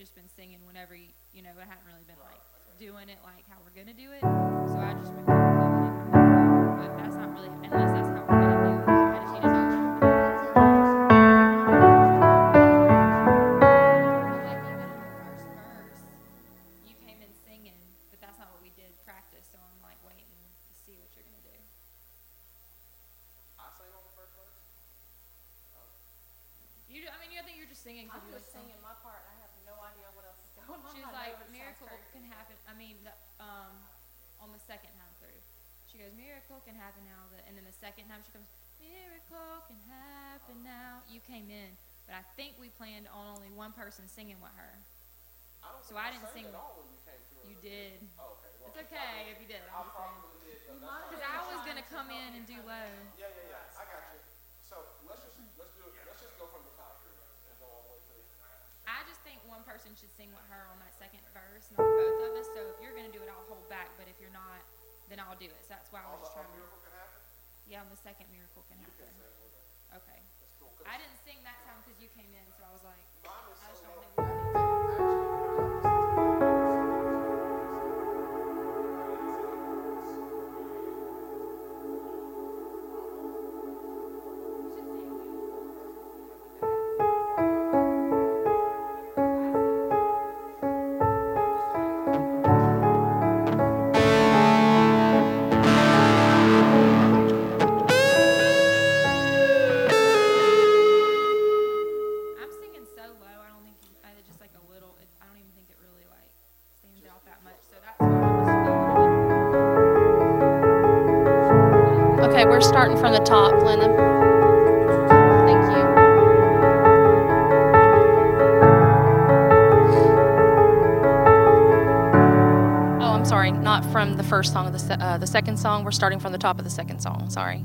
just been singing whenever you, you know, I hadn't really been like doing it like how we're gonna do it. So I just been kind of it. But that's not really unless that's how we're gonna do it. I just need to know. Like even in the first verse, you came in singing, but that's not what we did practice. So I'm like waiting to see what you're gonna do. I sang on the first verse. You, I mean, you think you're just singing I'm you like just singing my part. I She was like, miracle can happen. I mean, the, um, on the second time through, she goes, miracle can happen now. The, and then the second time she comes, miracle can happen now. You came in, but I think we planned on only one person singing with her. I don't So think I didn't sing- at all when you came through. You did. Oh, okay. Well, It's okay if you did. I I'm probably did. but You that's might fine. Because I was gonna come in and do low. Yeah, yeah, yeah. I got you. So let's just let's do it. Let's just go from the top here and go all the way to the end. I just think one person should sing with her on that second verse, not both of us. So if you're gonna do it, I'll hold back. But if you're not, then I'll do it. So that's why I was just trying to. miracle can happen. Yeah, on the second miracle can happen. Okay. That's cool. 'Cause I didn't sing that time because you came in, so I was like, I just so don't we're starting from the top, you. Oh, I'm sorry, not from the first song of the se- uh, the second song. We're starting from the top of the second song. Sorry.